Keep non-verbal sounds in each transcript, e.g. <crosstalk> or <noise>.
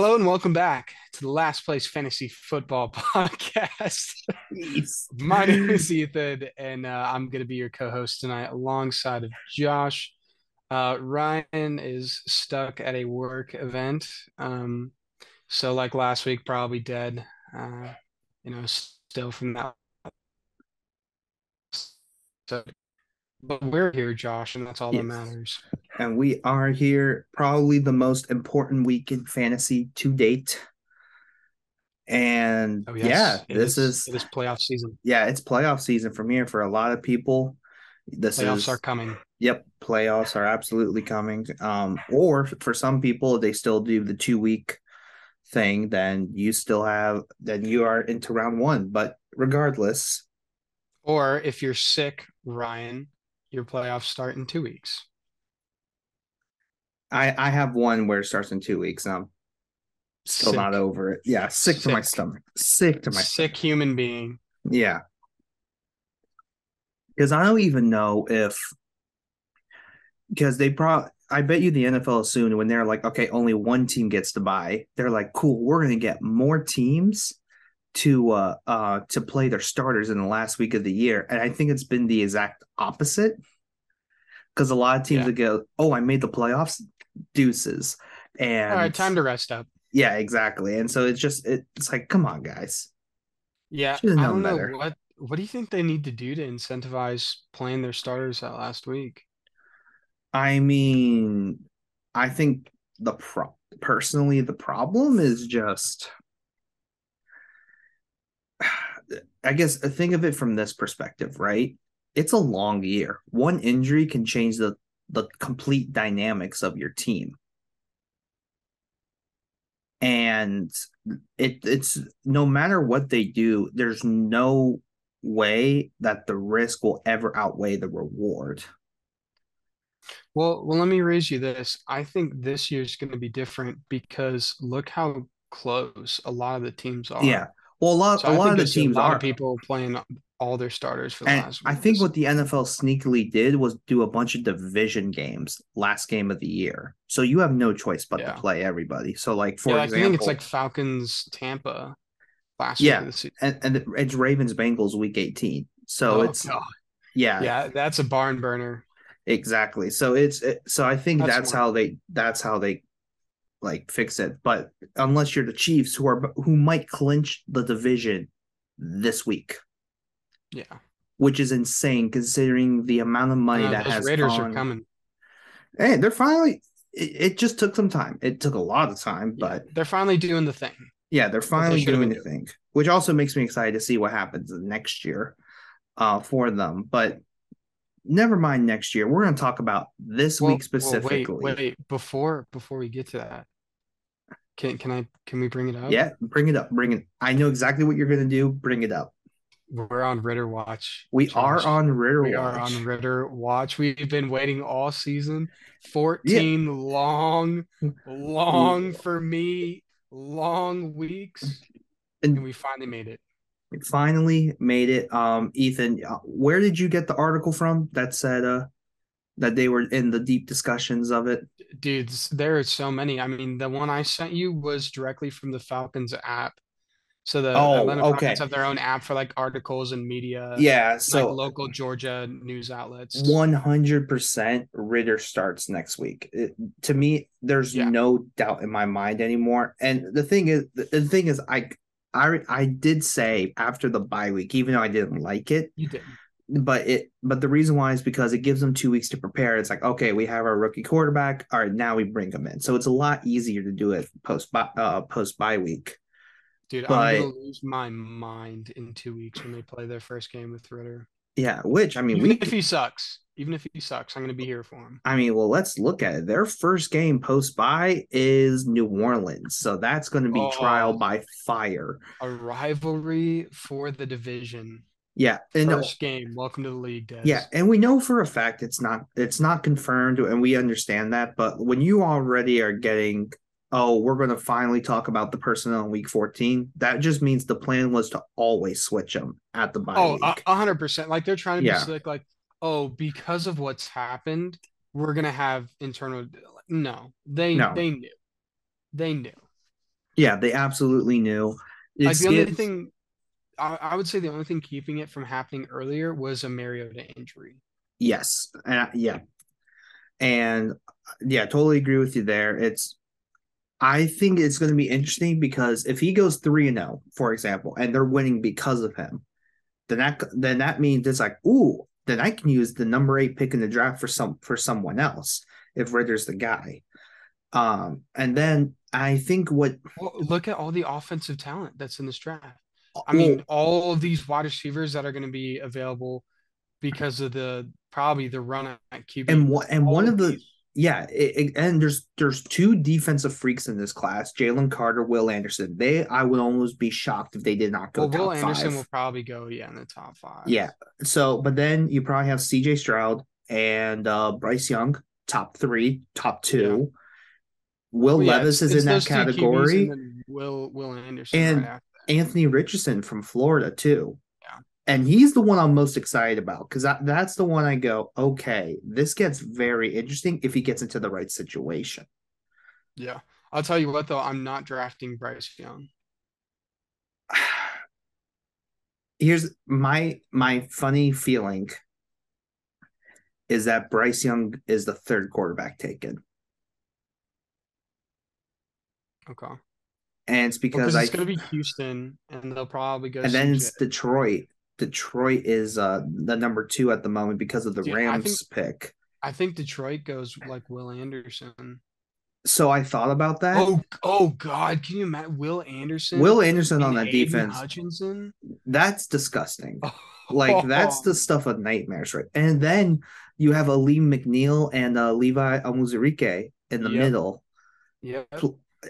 Hello and welcome back to the Last Place Fantasy Football <laughs> Podcast. My name is <laughs> Ethan, and uh, I'm going to be your co-host tonight, alongside of Josh. Uh, Ryan is stuck at a work event, um, so like last week, probably dead. Uh, you know, still from that. So, but we're here, Josh, and that's all Yes. that matters. and we are here probably the most important week in fantasy to date. And Oh yes, yeah, it this is, it is playoff season. yeah, it's playoff season from here for a lot of people. This Playoffs is are coming. yep, playoffs are absolutely coming. Um, or for some people, they still do the two week thing. Then you still have then you are into round one. But regardless, Or if you're sick, Ryan, your playoffs start in two weeks. I I have one where it starts in two weeks. I'm still not over it. Yeah, sick, to my stomach. Sick to my sick human being. Yeah. Because I don't even know if because they probably I bet you the NFL assumed when they're like, okay, only one team gets to buy, they're like, cool, we're gonna get more teams to uh uh to play their starters in the last week of the year. And I think it's been the exact opposite. Because a lot of teams Yeah. would go, Oh, I made the playoffs, deuces. And All right, time to rest up. yeah, exactly. And so it's just it, it's like, come on, guys. Yeah, I don't know what what do you think they need to do to incentivize playing their starters that last week? I mean, I think the pro personally the problem is just I guess uh, think of it from this perspective, right? It's a long year. One injury can change the the complete dynamics of your team. And it it's no matter what they do, there's no way that the risk will ever outweigh the reward. Well, well, let me raise you this. I think this year's going to be different because look how close a lot of the teams are. Yeah. Well, a lot, So a I lot think of the teams a lot are. of people playing all their starters for the And last I week. think what the NFL sneakily did was do a bunch of division games last game of the year. So you have no choice but Yeah. to play everybody. So like for yeah, I example, think it's like Falcons Tampa last Yeah. week of the season. and, and it's Ravens Bengals week 18. So Oh, it's God. yeah, Yeah, that's a barn burner. exactly. So it's it, so I think That's that's, how they that's how they like fix it. But unless you're the Chiefs who are who might clinch the division this week, Yeah. which is insane considering the amount of money No, that has Raiders gone. are coming. Hey, they're finally. It, it just took some time. It took a lot of time, Yeah, but they're finally doing the thing. yeah, they're finally have doing the thing, which also makes me excited to see what happens next year, uh, for them. But never mind next year. We're going to talk about this Well, week specifically. Well, wait, wait, before before we get to that, can can I can we bring it up? Yeah, bring it up. Bring it. I know exactly what you're going to do. Bring it up. We're on Ridder Watch. We are on Ridder We Watch. are on Ridder Watch. We've been waiting all season. 14 long, <laughs> long for me, long weeks. And- And we finally made it. We finally made it. Um, Ethan, uh, where did you get the article from that said uh that they were in the deep discussions of it? Dudes, there are so many. I mean, the one I sent you was directly from the Falcons app. So the Oh, Atlanta okay. Falcons have their own app for like articles and media, Yeah, like so local Georgia news outlets. One hundred percent Ridder starts next week. It- to me, there's Yeah. no doubt in my mind anymore. And the thing is, the thing is, I, I, I did say after the bye week, even though I didn't like it, You did. but it, but the reason why is because it gives them two weeks to prepare. It's like, okay, we have our rookie quarterback. All right, now we bring him in. So it's a lot easier to do it post uh, post bye week. Dude, I'm gonna lose my mind in two weeks when they play their first game with Ridder. Yeah, which I mean, Even we. if he sucks, even if he sucks, I'm gonna be here for him. I mean, well, let's look at it. Their first game post bye is New Orleans, so that's going to be trial Oh. by fire. A rivalry for the division. Yeah, and First game. Welcome to the league, Des. yeah, and we know for a fact it's not it's not confirmed, and we understand that. But when you already are getting, oh, we're going to finally talk about the personnel in week fourteen, that just means the plan was to always switch them at the bye Oh, week. a a hundred percent. Like they're trying to Yeah. be slick. Like, oh, because of what's happened, we're gonna have internal. No, they No. they knew, they knew. Yeah, they absolutely knew. Like the only thing I, I, would say the only thing keeping it from happening earlier was a Mariota injury. Yes. Uh, yeah. And yeah, totally agree with you there. It's I think it's going to be interesting because if he goes 3 and 0, for example, and they're winning because of him, then that then that means it's like, ooh, then I can use the number 8 pick in the draft for some for someone else if Ridder's the guy. Um, and then I think what well, look at all the offensive talent that's in this draft. I mean, all of these wide receivers that are going to be available because of the probably the run at QB. And one and one of the. Yeah, it, it, and there's there's two defensive freaks in this class: Jalen Carter, Will Anderson. They I would almost be shocked if they did not go. Well, Will Anderson will will probably go yeah in the top five. Yeah. So, but then you probably have C.J. Stroud and uh, Bryce Young, top three, top two. Yeah. Will well, yeah, Levis is in that category. Will Will Anderson and right Anthony Richardson from Florida too. And he's the one I'm most excited about because that's the one I go, okay, this gets very interesting if he gets into the right situation. Yeah, I'll tell you what though, I'm not drafting Bryce Young. <sighs> Here's my my funny feeling is that Bryce Young is the third quarterback taken. Okay. And it's because well, it's going to be Houston, and they'll probably go. And then it's Detroit. Detroit is uh the number two at the moment because of the Dude, Rams I think, pick. I think Detroit goes like Will Anderson. So I thought about that. Oh, oh God! Can you imagine Will Anderson? Will Anderson on that defense. Hutchinson. That's disgusting. Oh. <laughs> Like that's the stuff of nightmares, right? And then you have Alim McNeill and uh, Levi Onwuzurike in the yep. middle. Yeah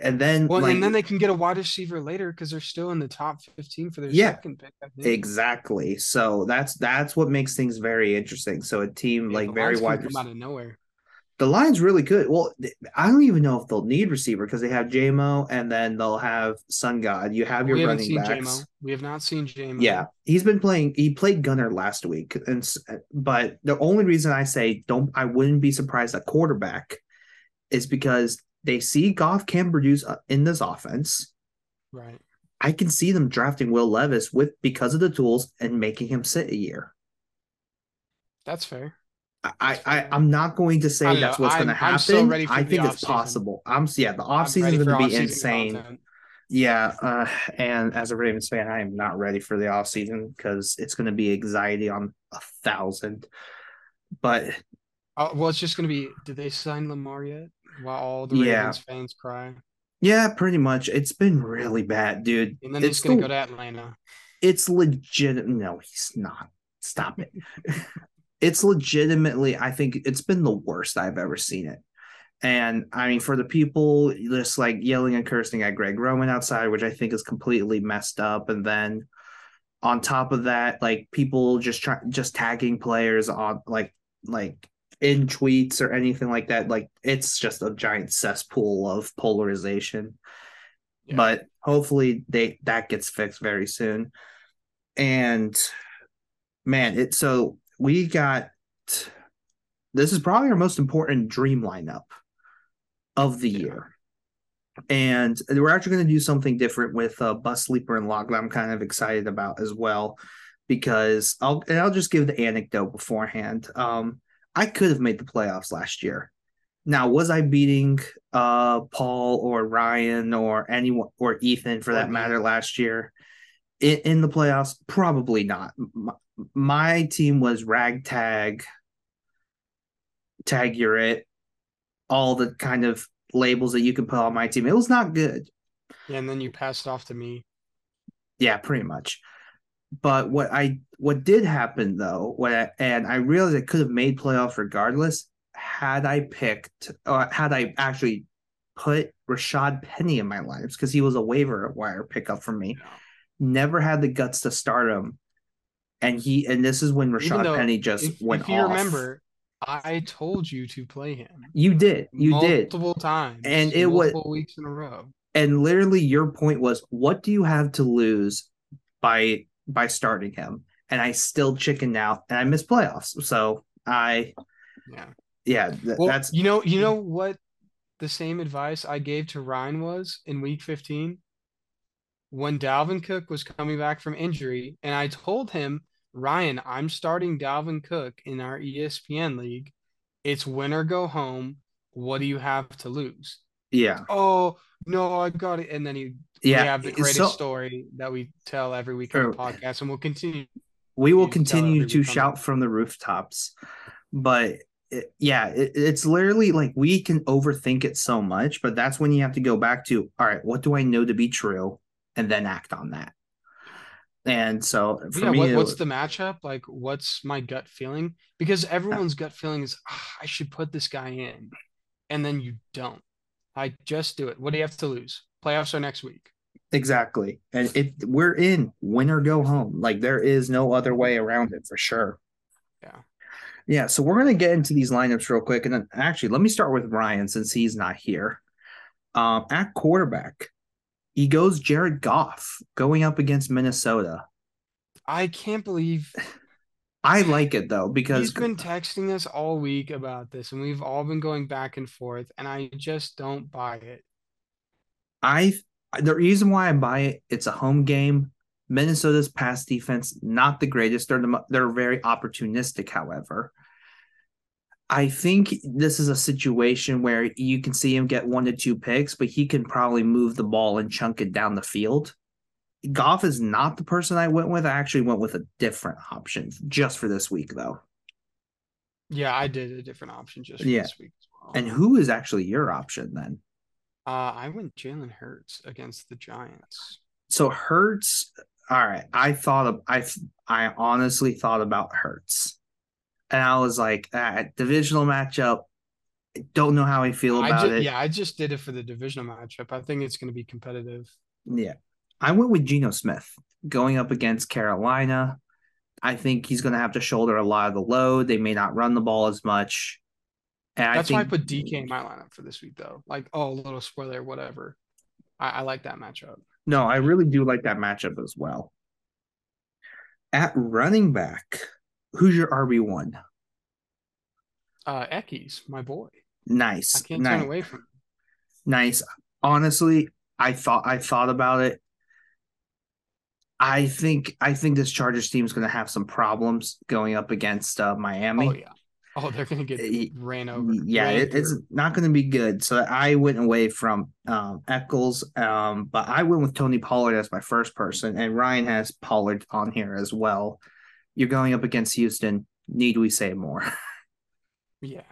and then well, like, and then they can get a wide receiver later because they're still in the top fifteen for their yeah, second pick. Exactly. So that's that's what makes things very interesting. So a team yeah, like very wide come out of nowhere. The line's really good. Well, I don't even know if they'll need receiver because they have JMO and then they'll have Sun God. You have your running backs. J-Mo. We have not seen JMO. Yeah, he's been playing. He played Gunner last week, and but the only reason I say don't, I wouldn't be surprised at quarterback, is because they see Goff can produce uh, in this offense. Right. I can see them drafting Will Levis with because of the tools and making him sit a year. That's fair. I, I I'm not going to say that's what's going to happen. So I think it's possible. I'm yeah, the offseason is going to be insane. Content. Yeah, uh, and as a Ravens fan, I am not ready for the offseason because it's going to be anxiety on a thousand. But uh, well, it's just going to be. Did they sign Lamar yet? While all the yeah. Ravens fans cry. Yeah, pretty much. It's been really bad, dude. And then it's he's gonna the, go to Atlanta. It's legit. No, he's not. Stop it. <laughs> it's legitimately. I think it's been the worst I've ever seen it. And I mean, for the people just like yelling and cursing at Greg Roman outside, which I think is completely messed up. And then on top of that, like people just try just tagging players on like like in tweets or anything like that. Like it's just a giant cesspool of polarization. Yeah. But hopefully they that gets fixed very soon. And man, it so we got this is probably our most important dream lineup of the yeah. year. And we're actually going to do something different with uh, Bus Sleeper and Log that I'm kind of excited about as well, because I'll and I'll just give the anecdote beforehand. Um, I could have made the playoffs last year. Now, was I beating uh, Paul or Ryan or anyone or Ethan for that matter last year in, in the playoffs? Probably not. My, my team was ragtag, tag you're it, all the kind of labels that you can put on my team. It was not good. Yeah, and then you passed it off to me. Yeah, pretty much. But what I what did happen though, what I, and I realized I could have made playoffs regardless had I picked or had I actually put Rashad Penny in my lineups because he was a waiver wire pickup for me. Yeah. Never had the guts to start him, and he and this is when Rashad though, Penny just if, went if you off. remember, I told you to play him. You did. You multiple did multiple times, and it was weeks in a row. And literally, your point was, what do you have to lose by by starting him, and I still chickened out and I missed playoffs. So I, yeah, yeah, th- well, that's you know, you know what the same advice I gave to Ryan was in week 15 when Dalvin Cook was coming back from injury. And I told him, Ryan, I'm starting Dalvin Cook in our ESPN league. It's win or go home. What do you have to lose? Yeah. Oh, no, I got it. And then you yeah, have the greatest so, story that we tell every week on the podcast, and we'll continue. We will continue to shout from the rooftops. But it, yeah, it, it's literally like we can overthink it so much, but that's when you have to go back to, all right, what do I know to be true? And then act on that. And so for yeah, me, what, what's the matchup? Like, what's my gut feeling? Because everyone's gut feeling is, oh, I should put this guy in. And then you don't. I just do it. What do you have to lose? Playoffs are next week. Exactly. And it we're in win or go home. Like there is no other way around it for sure. Yeah. Yeah, so we're going to get into these lineups real quick. And then actually, let me start with Ryan since he's not here. Um, at quarterback, he goes Jared Goff going up against Minnesota. I can't believe. I like it though because he's been texting us all week about this, and we've all been going back and forth, and I just don't buy it. I the reason why I buy it, it's a home game. Minnesota's pass defense not the greatest. They're the, they're very opportunistic, however. I think this is a situation where you can see him get one to two picks, but he can probably move the ball and chunk it down the field. Goff is not the person I went with. I actually went with a different option just for this week, though. Yeah, I did a different option just for yeah. this week as well. And who is actually your option then? Uh, I went Jalen Hurts against the Giants. So Hurts, all right. I thought of I I honestly thought about Hurts and I was like, ah, divisional matchup. I don't know how I feel about just, it. Yeah, I just did it for the divisional matchup. I think it's going to be competitive. Yeah, I went with Geno Smith going up against Carolina. I think he's going to have to shoulder a lot of the load. They may not run the ball as much. And That's I think, why I put DK in my lineup for this week, though. Like, oh, a little spoiler, whatever. I, I like that matchup. No, I really do like that matchup as well. At running back, who's your RB one? Uh, Ekeys, my boy. Nice. I can't nice. turn away from. Him. Nice. Honestly, I thought I thought about it. I think I think this Chargers team is going to have some problems going up against uh, Miami. Oh yeah. Oh, they're going to get uh, ran over. Yeah, it, it's not going to be good. So I went away from um, Eccles, um, but I went with Tony Pollard as my first person, and Ryan has Pollard on here as well. You're going up against Houston. Need we say more? <laughs> Yeah.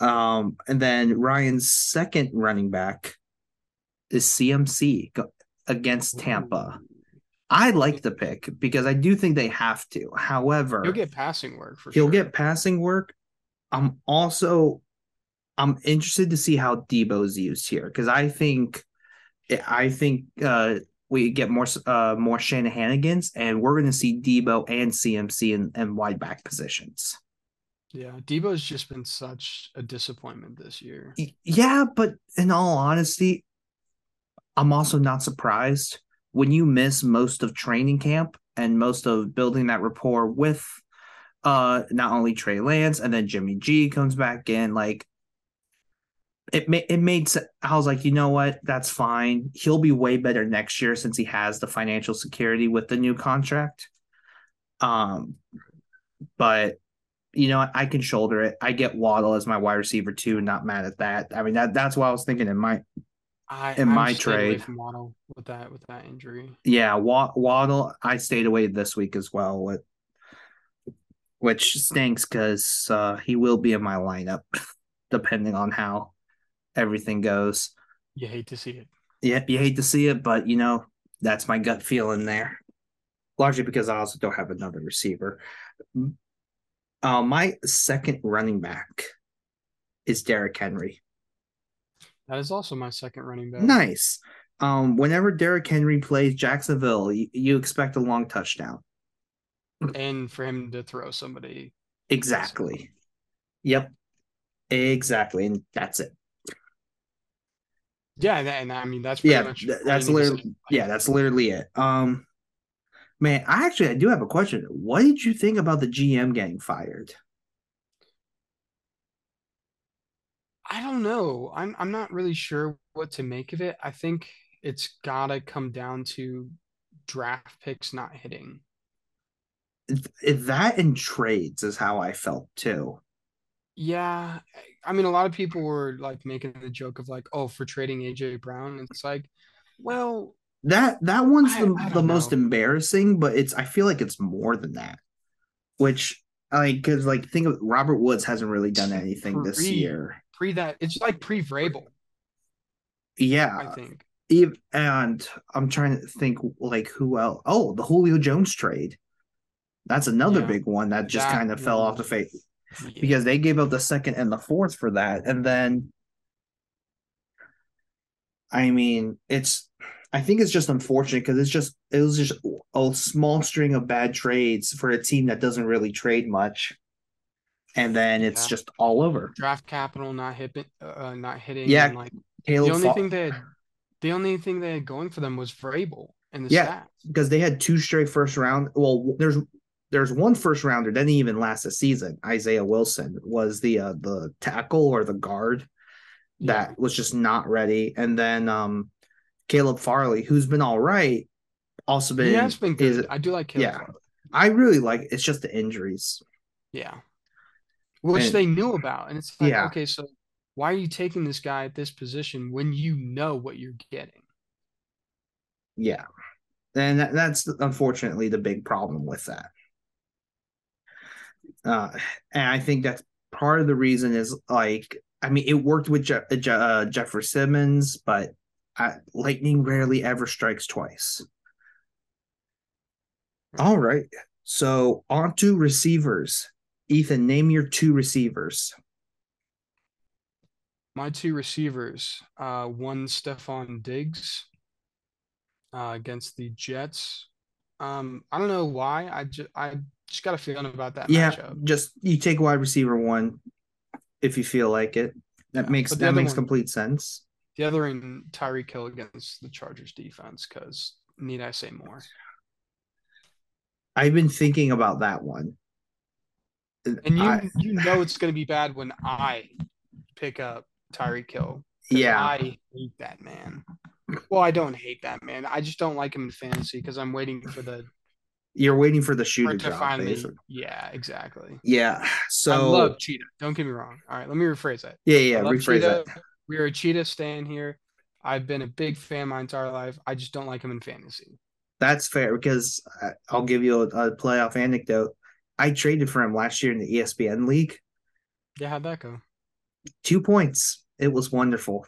Um, and then Ryan's second running back is CMC against Tampa. Ooh. I like the pick because I do think they have to. However, he'll get passing work for he'll sure. get passing work. I'm also I'm interested to see how Deebo's used here because I think I think uh, we get more uh, more Shanahanigans, and we're going to see Deebo and CMC in, in wide back positions. Yeah, Deebo's just been such a disappointment this year. Yeah, but in all honesty, I'm also not surprised when you miss most of training camp and most of building that rapport with uh not only Trey Lance and then Jimmy G comes back in like it made it made I was like, you know what? That's fine. He'll be way better next year since he has the financial security with the new contract. Um, but you know, I can shoulder it. I get Waddle as my wide receiver too. Not mad at that. I mean, that that's what I was thinking in my I, in I'm my trade from Waddle with that with that injury. Yeah, Waddle. I stayed away this week as well with, which stinks because uh, he will be in my lineup, <laughs> depending on how everything goes. You hate to see it. Yeah, you hate to see it, but you know that's my gut feeling there. Largely because I also don't have another receiver. Uh, my second running back is Derrick Henry. That is also my second running back. Nice. Um, whenever Derrick Henry plays Jacksonville, you, you expect a long touchdown. And for him to throw somebody. Exactly. Yep. Exactly. And that's it. Yeah, and I mean that's yeah, that's literally yeah, that's literally it. Um, man, I actually I do have a question. What did you think about the GM getting fired? I don't know. I'm I'm not really sure what to make of it. I think it's gotta come down to draft picks not hitting. That in trades is how I felt too. Yeah, I mean, a lot of people were like making the joke of like, oh, for trading AJ Brown. It's like, well, that that one's I, the, I the most embarrassing, but it's I feel like it's more than that. Which like because like think of Robert Woods hasn't really done anything pre, this year. Pre that it's like pre Vrabel. Yeah, I think. And I'm trying to think like who else. Oh, the Julio Jones trade. That's another yeah. big one that just kind of fell off the face yeah. because they gave up the second and the fourth for that, and then. I mean, it's I think it's just unfortunate because it's just it was just a small string of bad trades for a team that doesn't really trade much, and then it's yeah. just all over. Draft capital not hitting, uh, not hitting. Yeah, like Caleb the only thing they had, the only thing they had going for them was Vrabel and the yeah, because they had two straight first round. Well, there's there's one first rounder didn't even last a season. Isaiah Wilson was the uh, the tackle or the guard that yeah. was just not ready, and then um Caleb Farley, who's been all right, also been. He has been good. Is, I do like Caleb. Yeah, Farley. I really like. It's just the injuries. Yeah, which and, they knew about, and it's like, yeah. okay, so why are you taking this guy at this position when you know what you're getting? Yeah, and that, that's unfortunately the big problem with that. Uh, and I think that's part of the reason is like I mean it worked with Je- Je- uh, Jeffrey Simmons, but lightning rarely ever strikes twice. All right. So on to receivers. Ethan, name your two receivers. My two receivers. Uh, one Stefon Diggs uh, against the Jets. Um, I don't know why. I just I just got a feeling about that yeah, matchup. Just you take wide receiver one if you feel like it. That yeah, makes that makes one, complete sense. The other in Tyreek Hill against the Chargers defense, because need I say more? I've been thinking about that one. And you I, you know it's gonna be bad when I pick up Tyreek Hill. Yeah. I hate that man. Well, I don't hate that man. I just don't like him in fantasy because I'm waiting for the you're waiting for the shooter to finally. Basically. Yeah, exactly. Yeah. So I love Cheetah. Don't get me wrong. All right, let me rephrase that. Yeah, yeah. Rephrase Cheetah. that. We are a cheetah stand here. I've been a big fan my entire life. I just don't like him in fantasy. That's fair because uh, I'll give you a, a playoff anecdote. I traded for him last year in the ESPN league. Yeah, how'd that go? Two points. It was wonderful.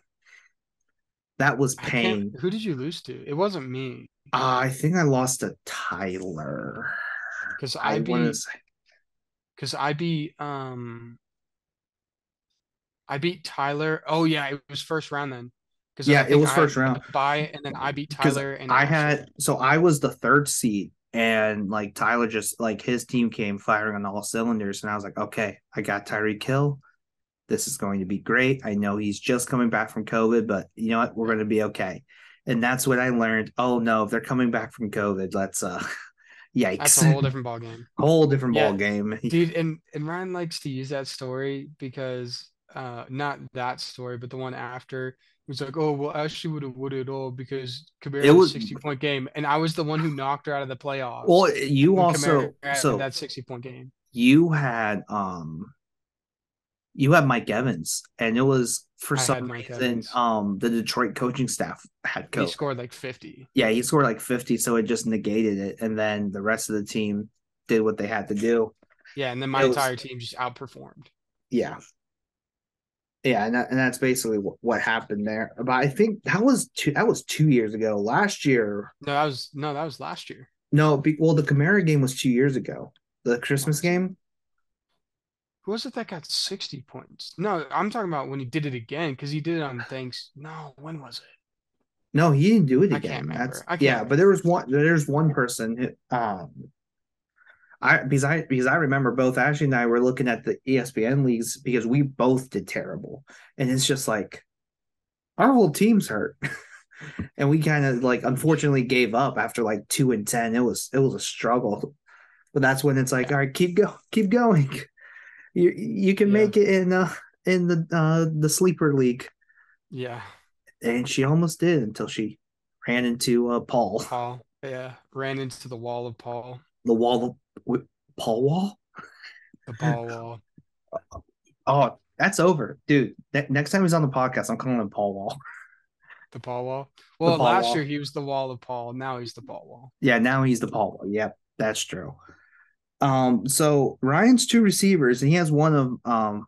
That was pain. Who did you lose to? It wasn't me. Uh, I think I lost to Tyler. Because I, I beat. Because I beat um I beat Tyler. Oh yeah, it was first round then. Because yeah, it was first round. By and then I beat Tyler. And I had so I was the third seed, and like Tyler just like his team came firing on all cylinders, and I was like, okay, I got Tyreek Hill. This is going to be great. I know he's just coming back from COVID, but you know what? We're going to be okay. And that's what I learned. Oh no, if they're coming back from COVID, let's uh <laughs> yikes. That's a whole different ball game. <laughs> whole different yeah, ball game. Dude, and, and Ryan likes to use that story because uh not that story, but the one after was like, oh well, Ashley would have would it all because Kamara it was a sixty point game, and I was the one who knocked her out of the playoffs. Well, you also so that sixty point game. You had um, you had Mike Evans, and it was for I some reason um the Detroit coaching staff had coach. He scored like fifty. Yeah, he scored like fifty, so it just negated it, and then the rest of the team did what they had to do. Yeah, and then my it entire was, team just outperformed. Yeah, yeah, and, that, and that's basically what, what happened there. But I think that was two that was two years ago. Last year, no, that was no, that was last year. No, be, well, the Kamara game was two years ago. The Christmas game. Who was it that got sixty points? No, I'm talking about when he did it again because he did it on thanks. No, when was it? No, he didn't do it again. That's yeah, remember. but there was one. There's one person who, um, I because I because I remember both Ashley and I were looking at the ESPN leagues because we both did terrible, and it's just like our whole team's hurt, <laughs> and we kind of like unfortunately gave up after like two and ten. It was it was a struggle, but that's when it's like, all right, keep go, keep going. <laughs> You you can yeah. make it in uh in the uh the sleeper league. Yeah. And she almost did until she ran into uh Paul. Paul. Yeah. Ran into the wall of Paul. The wall of Paul wall? The Paul wall. <laughs> Oh, that's over, dude. Ne- next time he's on the podcast, I'm calling him Paul Wall. The Paul Wall. Well, Paul last Wall. year he was the wall of Paul. Now he's the Paul wall. Yeah, now he's the Paul Wall. Yep, that's true. Um, so Ryan's two receivers, and he has one of um,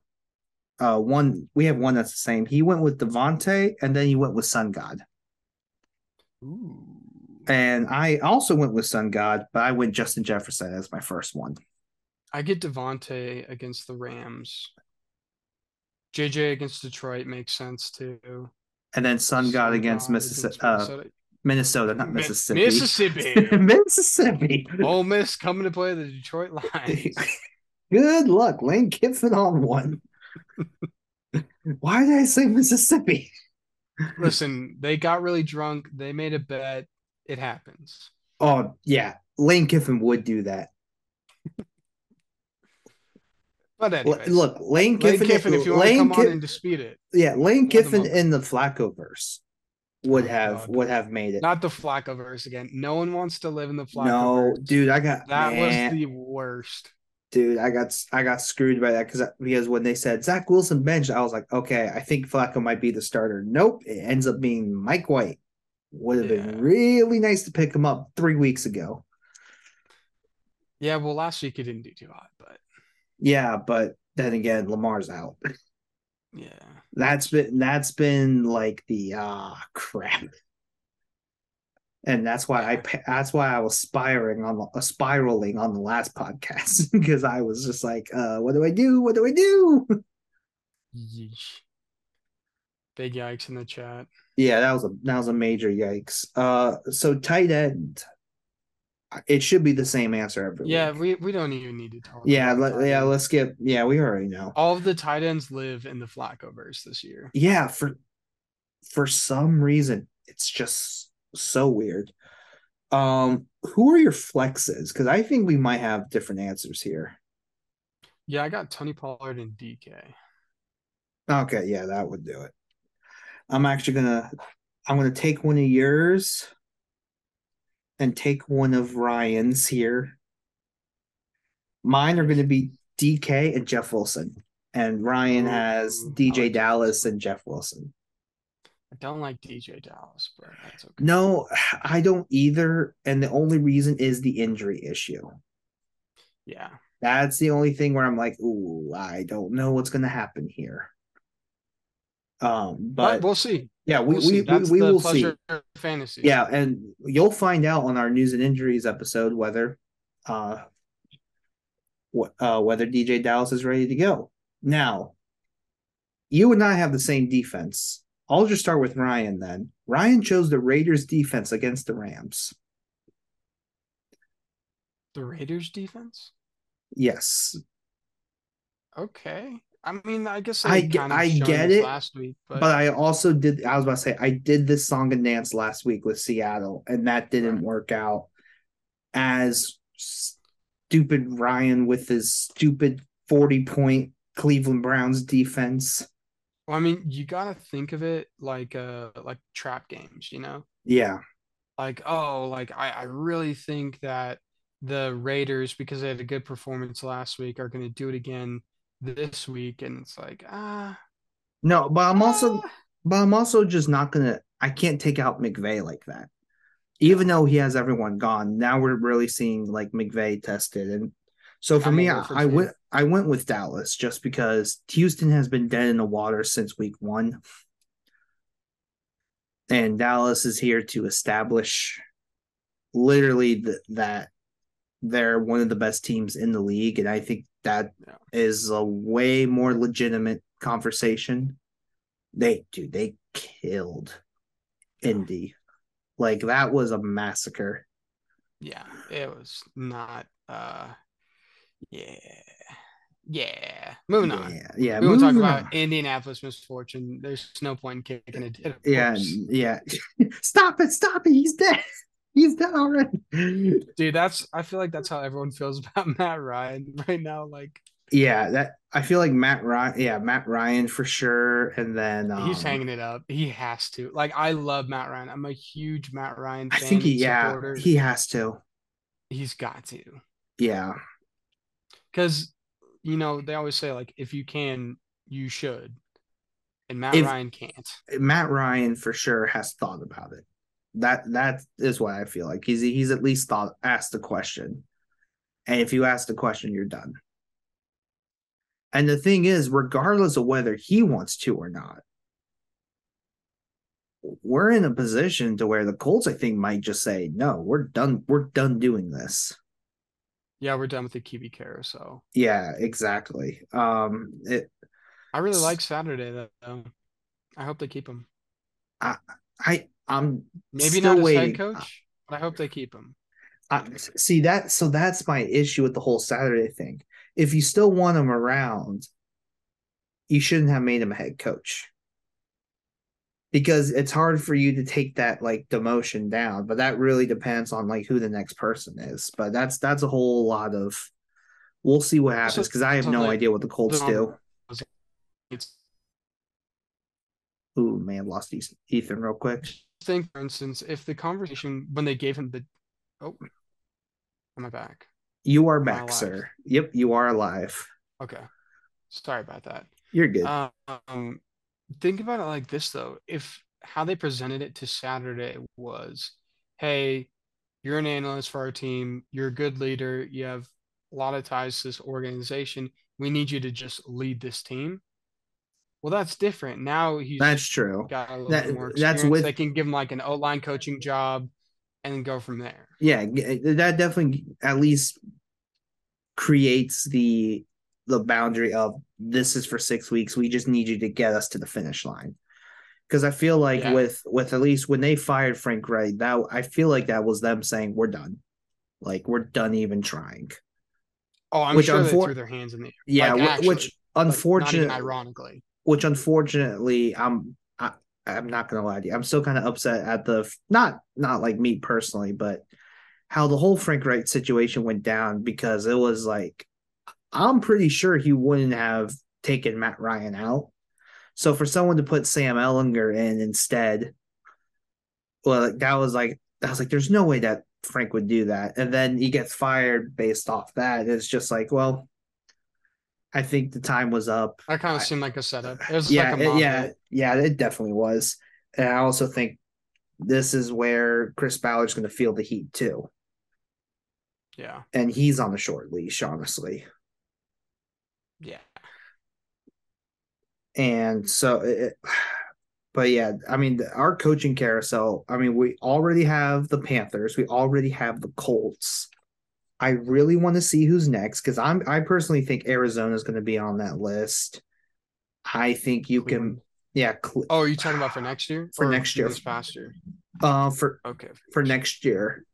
uh, one. We have one that's the same. He went with Devontae, and then he went with Sun God. Ooh. And I also went with Sun God, but I went Justin Jefferson as my first one. I get Devontae against the Rams. JJ against Detroit makes sense too. And then Sun God against Mississippi, uh, Minnesota. Minnesota, not Mi- Mississippi. Mississippi. <laughs> Mississippi. Ole Miss coming to play the Detroit Lions. <laughs> Good luck, Lane Kiffin on one. <laughs> Why did I say Mississippi? Listen, they got really drunk. They made a bet. It happens. Oh yeah, Lane Kiffin would do that. But L- Look, Lane Lane Kiffin. Kiffin, if you want to Lane come on and dispute it, yeah, Lane Kiffin in the Flacco verse would Oh, have God. would have made it. not the Flacco verse again. No one wants to live in the Flacco. no, dude, I got that man, was the worst. dude. I got I got screwed by that because because when they said Zach Wilson bench, I was like, okay, I think Flacco might be the starter. Nope, it ends up being Mike White. Would have Yeah. been really nice to pick him up three weeks ago. Yeah, well, last week he didn't do too hot, but Yeah, but then again, Lamar's out. <laughs> yeah. That's been that's been like the ah crap. And that's why I that's why I was spiraling on the uh, spiraling on the last podcast <laughs> because I was just like, uh, what do I do? What do I do? <laughs> Yeesh. Big yikes in the chat. Yeah, that was a that was a major yikes. Uh, so tight end, it should be the same answer every Yeah, week. we, we don't even need to talk. yeah, let, yeah. Let's get yeah. We already know. All of the tight ends live in the Flaccoverse this year. Yeah, for for some reason, it's just so weird. Um, who are your flexes? Because I think we might have different answers here. Yeah, I got Tony Pollard and DK. Okay, yeah, that would do it. I'm actually gonna I'm gonna take one of yours and take one of Ryan's here. Mine are gonna be DK and Jeff Wilson. And Ryan has DJ like Dallas and Jeff Wilson. I don't like DJ Dallas, but that's okay. No, I don't either. And the only reason is the injury issue. Yeah. That's the only thing where I'm like, ooh, I don't know what's gonna happen here. Um, But, but we'll see. yeah, we We'll we, we, we will see. fantasy. Yeah, and you'll find out on our news and injuries episode whether uh what uh whether DJ Dallas is ready to go. Now, you and I have the same defense. I'll just start with Ryan then. Ryan chose the Raiders defense against the Rams. The Raiders defense? Yes. Okay. I mean, I guess I they ge- I get it, last week, but, But I also did I was about to say I did this song and dance last week with Seattle and that didn't Right. work out as stupid Ryan with his stupid 40 point Cleveland Browns defense. well, I mean, you gotta think of it like uh like trap games, you know? Yeah. Like, oh, like I, I really think that the Raiders, because they had a good performance last week, are gonna do it again this week, and it's like, ah, No, but I'm also ah. but I'm also just not gonna I can't take out McVay like that. Even though he has everyone gone, now we're really seeing like McVay tested. And so for I'm me, I, I went I went with Dallas just because Houston has been dead in the water since week one. And Dallas is here to establish literally th- that they're one of the best teams in the league. And I think that Yeah. is a way more legitimate conversation. They dude, they killed Indy. Like that was a massacre. yeah, it was not, uh, yeah, yeah. Moving on. Yeah, yeah. We won't talk moving about on. Indianapolis misfortune. There's no point in kicking a Yeah, yeah. <laughs> stop it, stop it. He's dead. <laughs> He's dead already. Dude, that's I feel like that's how everyone feels <laughs> about Matt Ryan right now. Like Yeah, that I feel like Matt Ryan. Yeah, Matt Ryan for sure, and then um, he's hanging it up. He has to. Like I love Matt Ryan. I'm a huge Matt Ryan. I think he yeah he has to. He's got to. Yeah, because you know they always say like if you can, you should, and Matt if, Ryan can't. Matt Ryan for sure has thought about it. That that is what I feel like. He's he's at least thought asked the question, and if you ask the question, you're done. And the thing is, regardless of whether he wants to or not, we're in a position to where the Colts, I think, might just say, no, we're done. We're done doing this. Yeah, we're done with the QB carousel. Yeah, exactly. Um, it. I really like Saturday though. I hope they keep him. I I I'm maybe not waiting. head coach, but I hope they keep him. I, see that. So that's my issue with the whole Saturday thing if you still want him around, you shouldn't have made him a head coach because it's hard for you to take that like demotion down but that really depends on like who the next person is but that's that's a whole lot of we'll see what happens because i have no like, idea what the colts do Ooh, man lost ethan real quick think for instance if the conversation when they gave him the oh am i back you are back, sir. Yep, you are alive. Okay. Sorry about that. You're good. Um, think about it like this though. If how they presented it to Saturday was, hey, you're an analyst for our team, you're a good leader, you have a lot of ties to this organization. We need you to just lead this team. Well, that's different. Now he's that's true. Got a little that, more experience. That's with they can give him like an outline coaching job and go from there. Yeah, eh, that definitely at least creates the the boundary of this is for six weeks. We just need you to get us to the finish line. Because I feel like yeah. with with at least when they fired Frank Reich, that I feel like that was them saying we're done, like we're done even trying. Oh, I'm which sure unfor- they threw their hands in the air. Yeah, like, actually, which unfortunately, ironically, which unfortunately, I'm I, I'm not gonna lie to you, I'm still kind of upset at the not not like me personally, but how the whole Frank Reich situation went down because it was like I'm pretty sure he wouldn't have taken Matt Ryan out. So for someone to put Sam Ehlinger in instead, well, that was like I was like, there's no way that Frank would do that. And then he gets fired based off that. It's just like, well, I think the time was up. That kind of seemed like a setup. yeah, like it, yeah, yeah. It definitely was. And I also think this is where Chris Ballard's going to feel the heat too. Yeah. And he's on the short leash, honestly. Yeah. And so, it, but yeah, I mean, our coaching carousel, I mean, we already have the Panthers, we already have the Colts. I really want to see who's next because I'm I personally think Arizona is going to be on that list. I think you Cleveland. can, yeah. Cl- oh, are you talking about for next year? For next year, this past year. Uh, for okay, for, next year.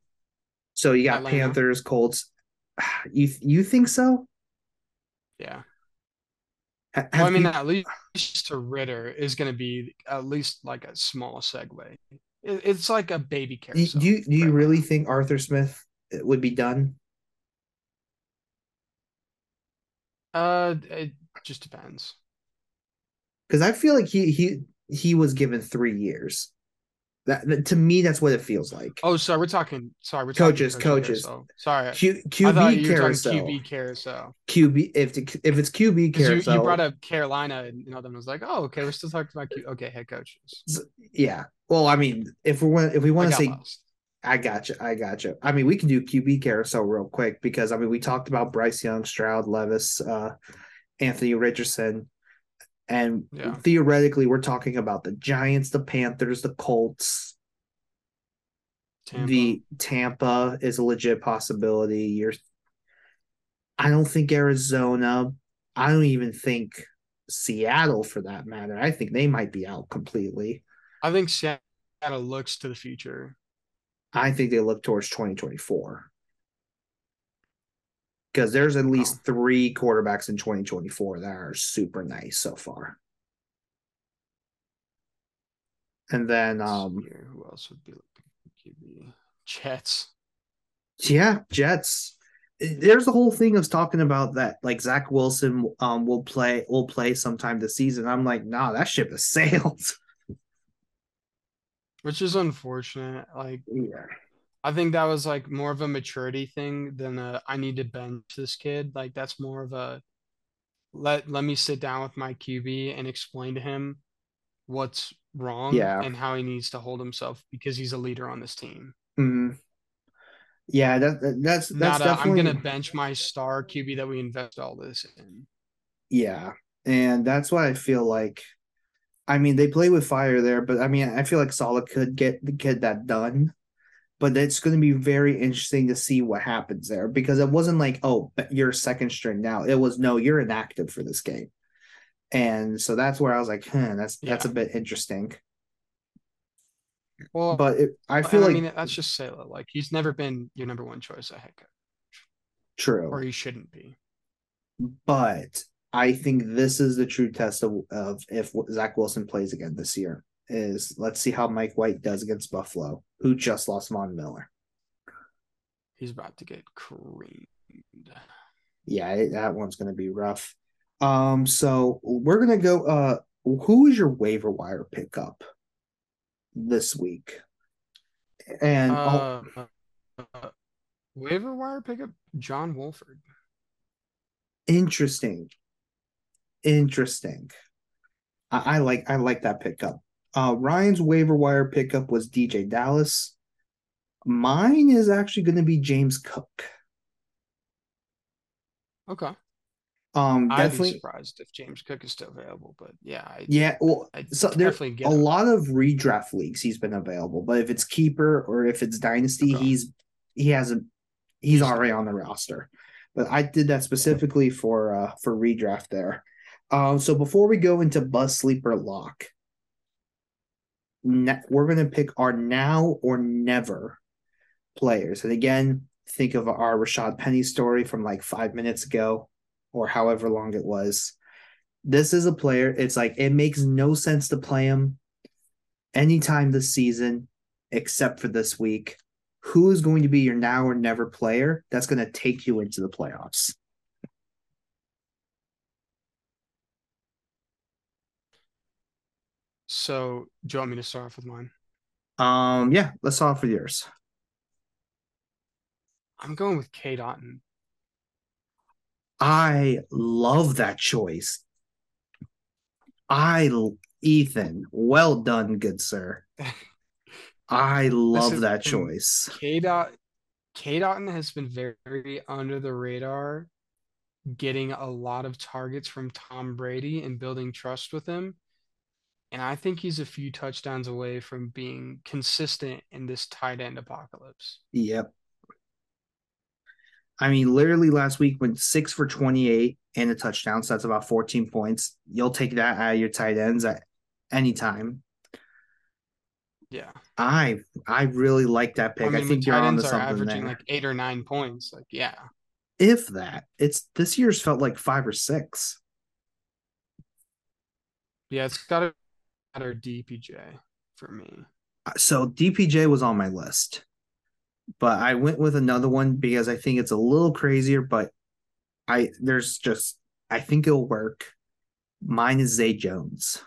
So you got Atlanta. Panthers, Colts. <sighs> You you think so? Yeah. Well, I mean, you... at least to Ridder is going to be at least like a small segue. It, it's like a baby carousel. Do you do you right really now. think Arthur Smith would be done? Uh, it just depends. Because I feel like he he he was given three years. That, that, to me, that's what it feels like. Oh, sorry, we're talking. Sorry, we're coaches, talking coaches. Carousel. Sorry, Q, QB carousel. QB carousel. QB if if it's QB <laughs> carousel. You, you, brought up Carolina, and you know, them was like, oh, okay, we're still talking about Q. Okay, head coaches. Yeah. Well, I mean, if we want, if we want to say, lost. I got you, I got you. I mean, we can do QB carousel real quick because I mean, we talked about Bryce Young, Stroud, Levis, uh, Anthony Richardson. And yeah. theoretically, we're talking about the Giants, the Panthers, the Colts. Tampa. The Tampa is a legit possibility. You're I don't think Arizona, I don't even think Seattle for that matter. I think they might be out completely. I think Seattle looks to the future. I think they look towards 2024 because there's at least oh. three quarterbacks in 2024 that are super nice so far. And then um who else would be looking? Jets. Yeah, Jets. there's the whole thing of talking about that like Zach Wilson um will play will play sometime this season. I'm like, nah, that ship has <laughs> sailed. Which is unfortunate. Like yeah. I think that was like more of a maturity thing than a I need to bench this kid. Like that's more of a let let me sit down with my QB and explain to him what's wrong yeah. and how he needs to hold himself because he's a leader on this team. Mm-hmm. Yeah, that, that's that's Not definitely. A, I'm gonna bench my star QB that we invest all this in. Yeah, and that's why I feel like. I mean, they play with fire there, but I mean, I feel like Saleh could get get that done. But it's going to be very interesting to see what happens there because it wasn't like, oh, you're second string now. It was no, you're inactive for this game, and so that's where I was like, huh, that's yeah. that's a bit interesting. Well, but it, I feel like I mean that's just Saleh. Like he's never been your number one choice at head coach. True, or he shouldn't be. But I think this is the true test of, of if Zach Wilson plays again this year. Is let's see how Mike White does against Buffalo, who just lost Von Miller. He's about to get creamed. Yeah, that one's going to be rough. Um, so we're gonna go. Uh, who is your waiver wire pickup? this week. And uh, uh, waiver wire pickup John Wolford. Interesting. Interesting. I, I like I like that pickup. Uh, Ryan's waiver wire pickup was DJ Dallas. Mine is actually going to be James Cook. Okay. Um, I'd definitely be surprised if James Cook is still available, but yeah, I, yeah. Well, I'd so there's a him. lot of redraft leagues he's been available, but if it's keeper or if it's dynasty, okay. he's he hasn't he's already on the roster. But I did that specifically for uh for redraft there. Um, so before we go into bus sleeper lock, ne- we're gonna pick our now or never players, and again, think of our Rashaad Penny story from like five minutes ago or however long it was. This is a player, it's like it makes no sense to play him anytime this season except for this week. Who is going to be your now or never player that's going to take you into the playoffs? So, do you want me to start off with mine? Um, yeah, let's start off with yours. I'm going with Cade Otton. I love that choice. I Ethan, well done, good sir. <laughs> I love Listen, that choice. K dot K Dotton has been very under the radar, getting a lot of targets from Tom Brady and building trust with him. And I think he's a few touchdowns away from being consistent in this tight end apocalypse. Yep. I mean, literally last week went six for 28 and a touchdown. So that's about 14 points. You'll take that out of your tight ends at any time. Yeah. I I really like that pick. I, mean, I think you're on to something averaging there. like eight or nine points. Like, yeah. If that. It's this year's felt like five or six. Yeah, it's got a better DPJ for me. So DPJ was on my list but I went with another one because I think it's a little crazier, but I there's just I think it'll work. Mine is Zay Jones.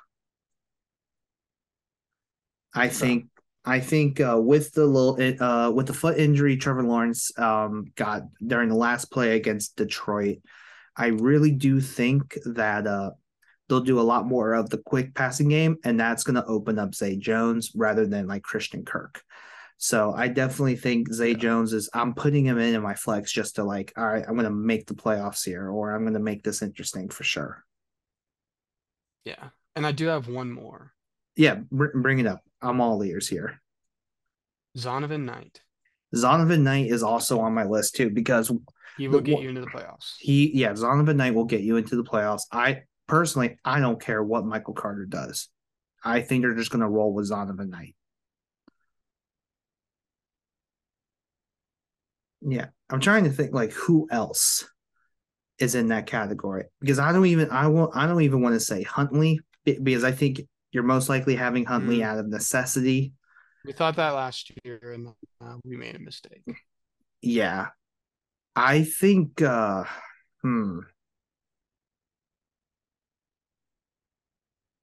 I think I think uh, with the little uh, with the foot injury Trevor Lawrence um, got during the last play against Detroit, I really do think that uh, they'll do a lot more of the quick passing game, and that's going to open up Zay Jones rather than like Christian Kirk. So I definitely think Zay yeah. Jones is. I'm putting him in in my flex just to like, all right, I'm going to make the playoffs here, or I'm going to make this interesting for sure. Yeah, and I do have one more. Yeah, br- bring it up. I'm all ears here. Zonovan Knight. Zonovan Knight is also on my list too because he will get you into the playoffs. He yeah, Zonovan Knight will get you into the playoffs. I personally I don't care what Michael Carter does. I think they're just going to roll with Zonovan Knight. Yeah, I'm trying to think like who else is in that category because I don't even I won't I don't even want to say Huntley because I think you're most likely having Huntley mm. out of necessity. We thought that last year and uh, we made a mistake. Yeah. I think uh hmm.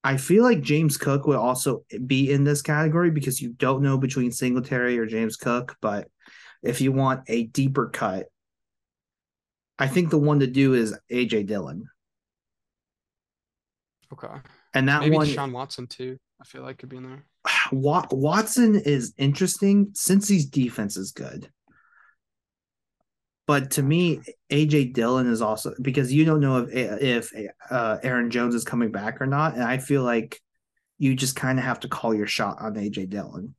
I feel like James Cook would also be in this category because you don't know between Singletary or James Cook, but if you want a deeper cut, I think the one to do is AJ Dillon. Okay. And that Maybe one Deshaun Watson too. I feel like could be in there. <sighs> Watson is interesting since his defense is good. But to me, AJ Dillon is also because you don't know if if uh, Aaron Jones is coming back or not, and I feel like you just kind of have to call your shot on AJ Dillon.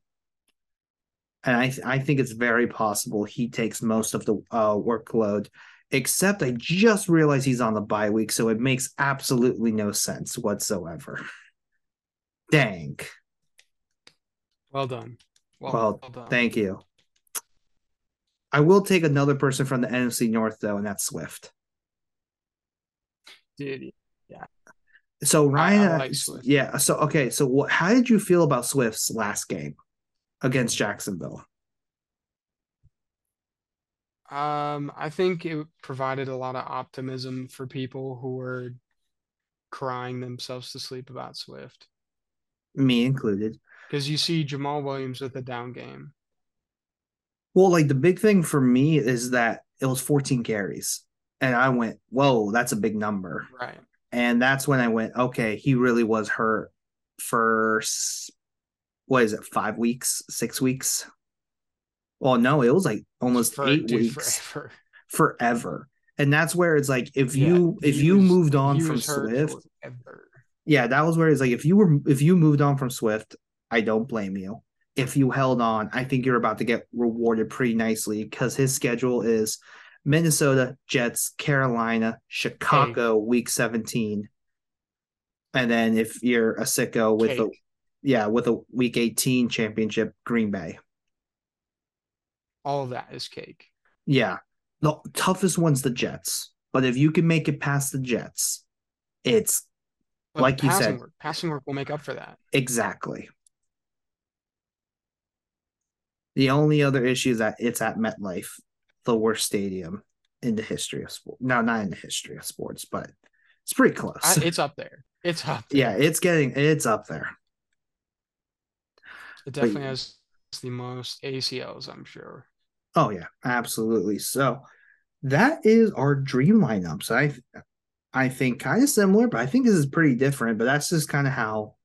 And I I think it's very possible he takes most of the uh, workload. Except I just realized he's on the bye week, so it makes absolutely no sense whatsoever. <laughs> Dang. Well done. Well, well, well done. thank you. I will take another person from the NFC North though, and that's Swift. Dude, yeah. So Ryan, like yeah. So okay, so what? How did you feel about Swift's last game against Jacksonville? Um, I think it provided a lot of optimism for people who were crying themselves to sleep about Swift. Me included. Because you see Jamaal Williams with a down game. Well, like the big thing for me is that it was 14 carries. And I went, whoa, that's a big number. Right. And that's when I went, okay, he really was hurt for what is it, five weeks, six weeks? Well, no, it was like almost for, eight dude, weeks. Forever. <laughs> forever. And that's where it's like if yeah, you if you was, moved on from Swift, yeah, that was where it's like if you were if you moved on from Swift, I don't blame you if you held on, I think you're about to get rewarded pretty nicely because his schedule is Minnesota, Jets, Carolina, Chicago, Cake. week 17. And then if you're a sicko with Cake. a yeah, with a week 18 championship, Green Bay. All that is cake. Yeah. The toughest one's the Jets. But if you can make it past the Jets, it's but like you said. Work, passing work will make up for that. Exactly. The only other issue is that it's at MetLife, the worst stadium in the history of sport. No, not in the history of sports, but it's pretty close. I, it's up there. It's up. <laughs> There. Yeah, it's getting it's up there. It definitely but, has the most ACLs, I'm sure. Oh yeah, absolutely. So that is our dream lineups. I I think kind of similar, but I think this is pretty different. But that's just kind of how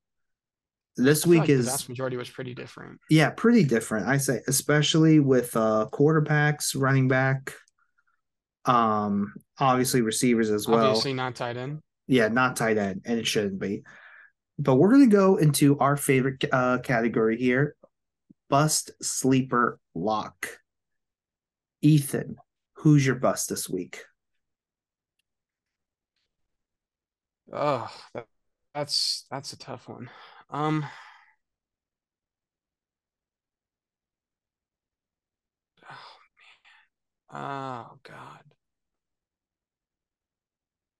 this week like is the vast majority was pretty different. Yeah, pretty different. I say, especially with uh quarterbacks, running back, um, obviously receivers as well. Obviously not tight end. Yeah, not tight end, and it shouldn't be. But we're gonna go into our favorite uh category here: bust sleeper lock. Ethan, who's your bust this week? Oh, that, that's that's a tough one. Um. Oh man. Oh God.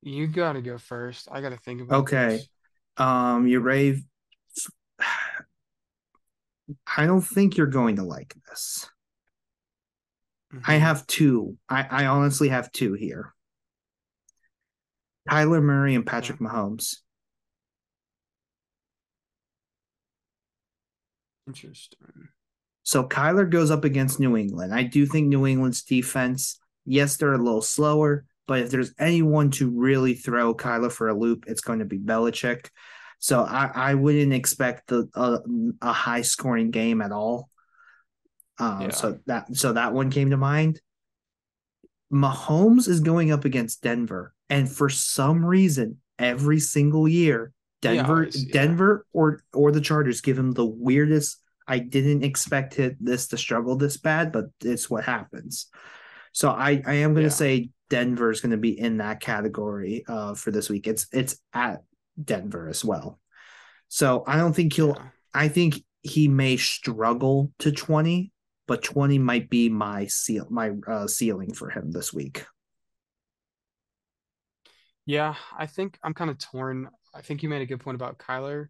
You gotta go first. I gotta think about. Okay. This. Um, you rave. <sighs> I don't think you're going to like this. Mm-hmm. I have two. I, I honestly have two here. Kyler Murray and Patrick yeah. Mahomes. Interesting. So Kyler goes up against New England. I do think New England's defense, yes, they're a little slower, but if there's anyone to really throw Kyler for a loop, it's going to be Belichick. So I, I wouldn't expect the uh, a high scoring game at all. Um, yeah. So that so that one came to mind. Mahomes is going up against Denver, and for some reason, every single year Denver, yeah, yeah. Denver, or or the Chargers give him the weirdest. I didn't expect it, this to struggle this bad, but it's what happens. So I I am going to yeah. say Denver is going to be in that category uh, for this week. It's it's at Denver as well. So I don't think he'll. I think he may struggle to twenty, but twenty might be my seal my uh, ceiling for him this week. Yeah, I think I'm kind of torn. I think you made a good point about Kyler,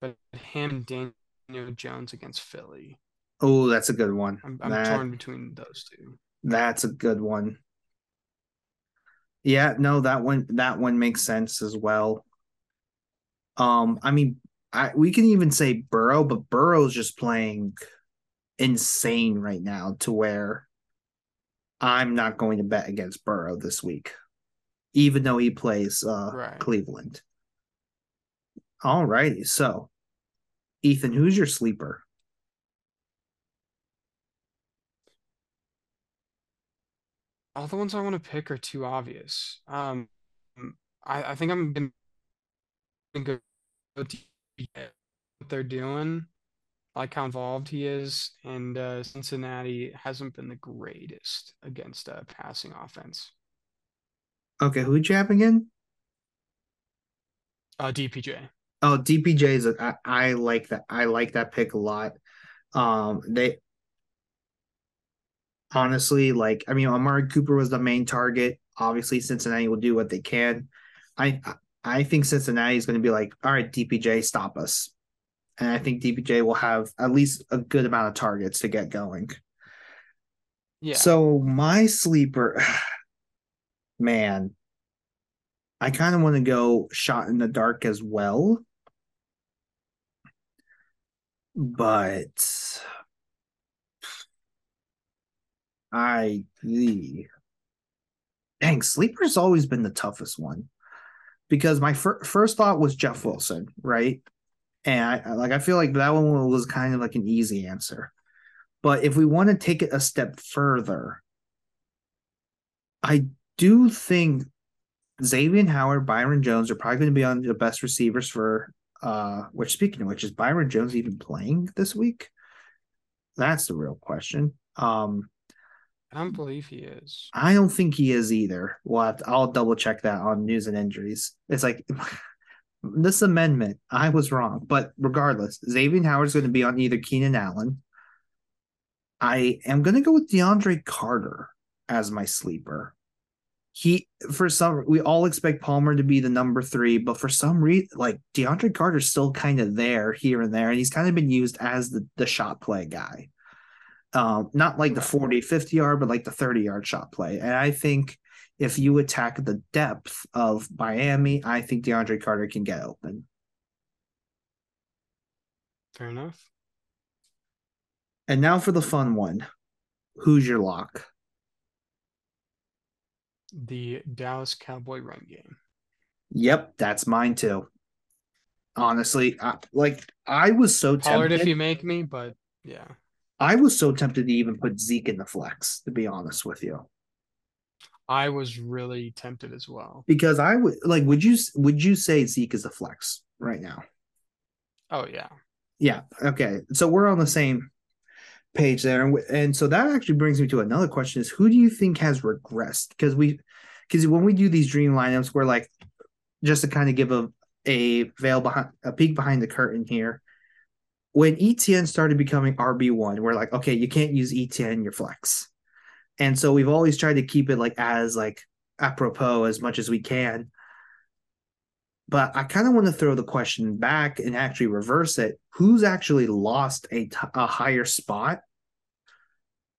but him and Daniel Jones against Philly. Oh, that's a good one. I'm, I'm that, torn between those two. That's a good one. Yeah, no, that one that one makes sense as well. Um, I mean, I we can even say Burrow, but Burrow's just playing insane right now to where I'm not going to bet against Burrow this week, even though he plays uh, right. Cleveland. All righty. So, Ethan, who's your sleeper? All the ones I want to pick are too obvious. Um, I, I think I'm gonna go what they're doing like how involved he is, and uh, Cincinnati hasn't been the greatest against a passing offense. Okay, who'd you have again? Uh, DPJ. Oh, DPJ is a, I, I like that. I like that pick a lot. Um, they honestly like. I mean, Amari Cooper was the main target. Obviously, Cincinnati will do what they can. I I think Cincinnati is going to be like, all right, DPJ, stop us and I think DPJ will have at least a good amount of targets to get going. Yeah. So my sleeper, <sighs> man, I kind of want to go shot in the dark as well. But I the dang sleeper's always been the toughest one because my fir- first thought was Jeff Wilson, right? And I, like I feel like that one was kind of like an easy answer. But if we want to take it a step further, I do think Xavien Howard, Byron Jones are probably going to be on the best receivers for uh which speaking of which is Byron Jones even playing this week? That's the real question. Um I don't believe he is. I don't think he is either. Well, I'll double check that on news and injuries. It's like <laughs> this amendment, I was wrong. But regardless, Xavien Howard's going to be on either Keenan Allen. I am going to go with DeAndre Carter as my sleeper. He, for some, we all expect Palmer to be the number three, but for some reason, like DeAndre Carter's still kind of there here and there, and he's kind of been used as the, the shot play guy. Um, not like the 40, 50 yard, but like the 30 yard shot play. And I think if you attack the depth of Miami, I think DeAndre Carter can get open. Fair enough. And now for the fun one. Who's your lock? The Dallas Cowboy run game. Yep, that's mine too. Honestly, I, like I was so Pollard tempted. if you make me, but yeah. I was so tempted to even put Zeke in the flex, to be honest with you. I was really tempted as well. Because I would like would you would you say Zeke is a flex right now? Oh yeah. Yeah. Okay. So we're on the same page there. And, and so that actually brings me to another question is who do you think has regressed? Because we because when we do these dream lineups, we're like just to kind of give a a veil behind a peek behind the curtain here. When ETN started becoming RB1, we're like, okay, you can't use ETN in your flex and so we've always tried to keep it like as like apropos as much as we can but i kind of want to throw the question back and actually reverse it. Who's actually lost a, t- a higher spot?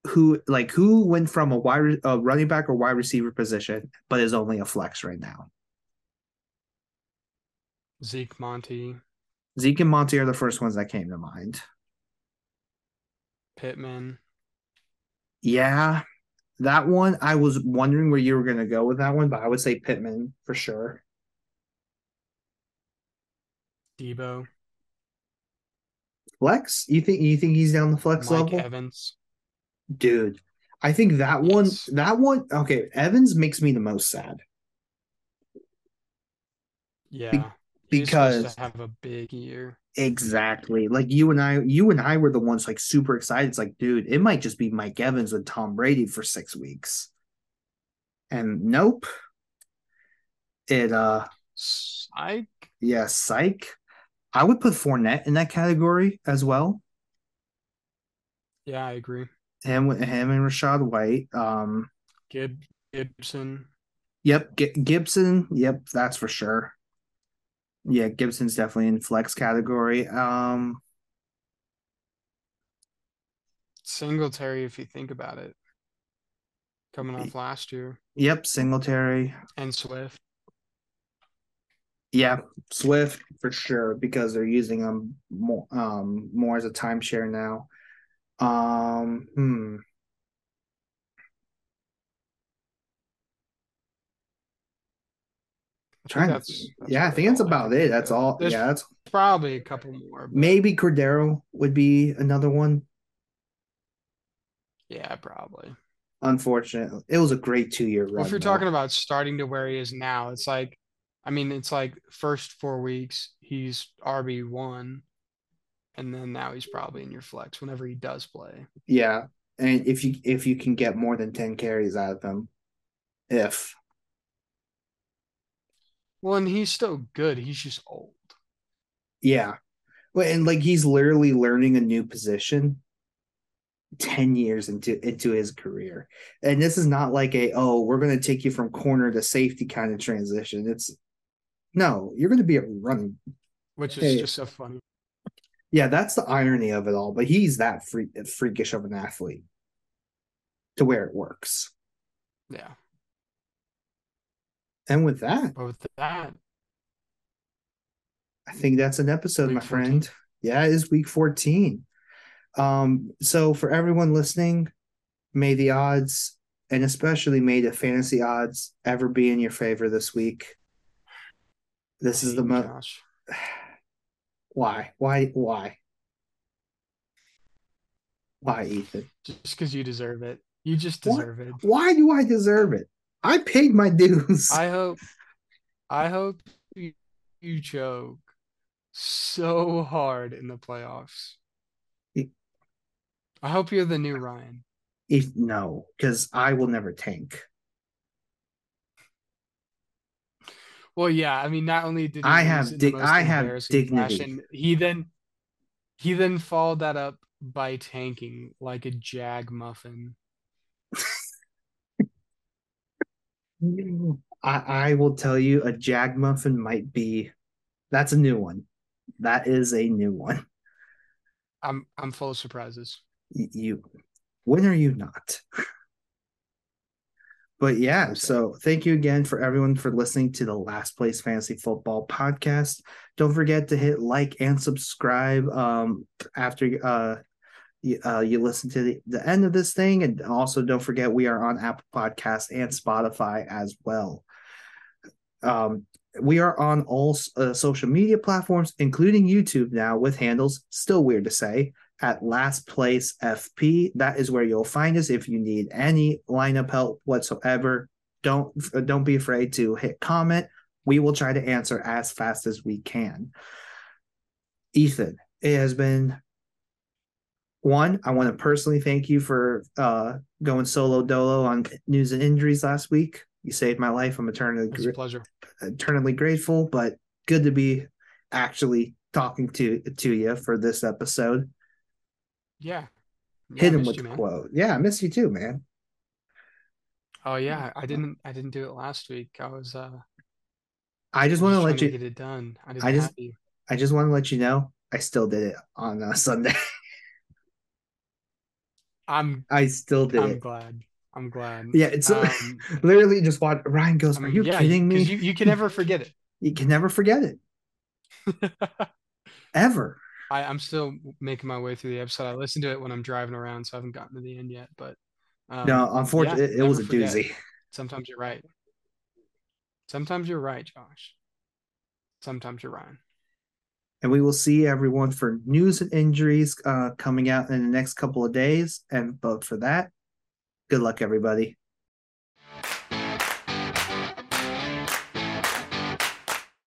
Who like who went from a wide a running back or wide receiver position but is only a flex right now? Zeke monty zeke and monty are the first ones that came to mind. Pittman. Yeah. That one, I was wondering where you were going to go with that one, but I would say Pittman for sure. Deebo. Flex? You think you think he's down the flex Mike level? Evans. Dude, I think that yes. one that one okay, Evans makes me the most sad. Yeah. Be- because have a big year. Exactly. Like you and I, you and I were the ones like super excited. It's like, dude, it might just be Mike Evans with Tom Brady for six weeks. And nope. It uh psych. Yeah, psych. I would put Fournette in that category as well. Yeah, I agree. Him with him and Rachaad White. Um Gib Gibson. Yep, G- Gibson. Yep, that's for sure. Yeah, Gibson's definitely in flex category. Um Singletary, if you think about it. coming off last year. Yep, Singletary and Swift. Yeah, Swift for sure because they're using them more um more as a timeshare now. Um, hmm. trying that's, to, that's yeah, I think that's about it. That's all. There's yeah, that's probably a couple more. But... Maybe Cordarrelle would be another one. Yeah, probably. Unfortunately, it was a great two year run. Well, if you're though. talking about starting to where he is now, it's like, I mean, it's like first four weeks he's RB one, and then now he's probably in your flex whenever he does play. Yeah, and if you if you can get more than ten carries out of him, if well, and he's still good. He's just old. Yeah. Well, and like he's literally learning a new position 10 years into into his career. And this is not like a oh, we're going to take you from corner to safety kind of transition. It's no, you're going to be a running which is hey. just so funny. Yeah, that's the irony of it all, but he's that freak, freakish of an athlete to where it works. Yeah. And with that, with that, I think that's an episode, my 14. friend. Yeah, it is week 14. Um, so for everyone listening, may the odds and especially may the fantasy odds ever be in your favor this week. This is the most <sighs> why? Why why? Why, Ethan? Just because you deserve it. You just deserve what? it. Why do I deserve it? I paid my dues. I <laughs> hope I hope you, you choke so hard in the playoffs. I hope you're the new Ryan. If no, because I will never tank. Well, yeah, I mean, not only did I have di- I have dignity, fashion, he then he then followed that up by tanking like a jag muffin. <laughs> I, I will tell you a jag muffin might be that's a new one. That is a new one. I'm I'm full of surprises. You when are you not? <laughs> but yeah, so thank you again for everyone for listening to the Last Place Fantasy Football podcast. Don't forget to hit like and subscribe um after uh you, uh, you listen to the, the end of this thing. And also don't forget we are on Apple Podcasts and Spotify as well. Um, we are on all uh, social media platforms, including YouTube now with handles, still weird to say, at Last Place FP. That is where you'll find us if you need any lineup help whatsoever. Don't don't be afraid to hit comment. We will try to answer as fast as we can. Ethan, it has been one, I want to personally thank you for uh, going solo dolo on news and injuries last week. You saved my life. I'm eternally it's a pleasure. eternally grateful, but good to be actually talking to to you for this episode. Yeah. yeah Hit him with you, the quote. Yeah, I miss you too, man. Oh yeah, I didn't I didn't do it last week. I was uh I just want to let you get it done. I, I just I just want to let you know I still did it on uh, <laughs> Sunday. I'm I still did. I'm it. glad. I'm glad. Yeah, it's um, <laughs> literally just what Ryan goes. Are you yeah, kidding me? You, you can never forget it. You can never forget it. <laughs> Ever. I, I'm still making my way through the episode. I listened to it when I'm driving around, so I haven't gotten to the end yet. But um, no, unfortunately, yeah, it, it was a forget. doozy. Sometimes you're right. Sometimes you're right, Josh. Sometimes you're Ryan. And we will see everyone for news and injuries uh, coming out in the next couple of days. And but for that, good luck, everybody.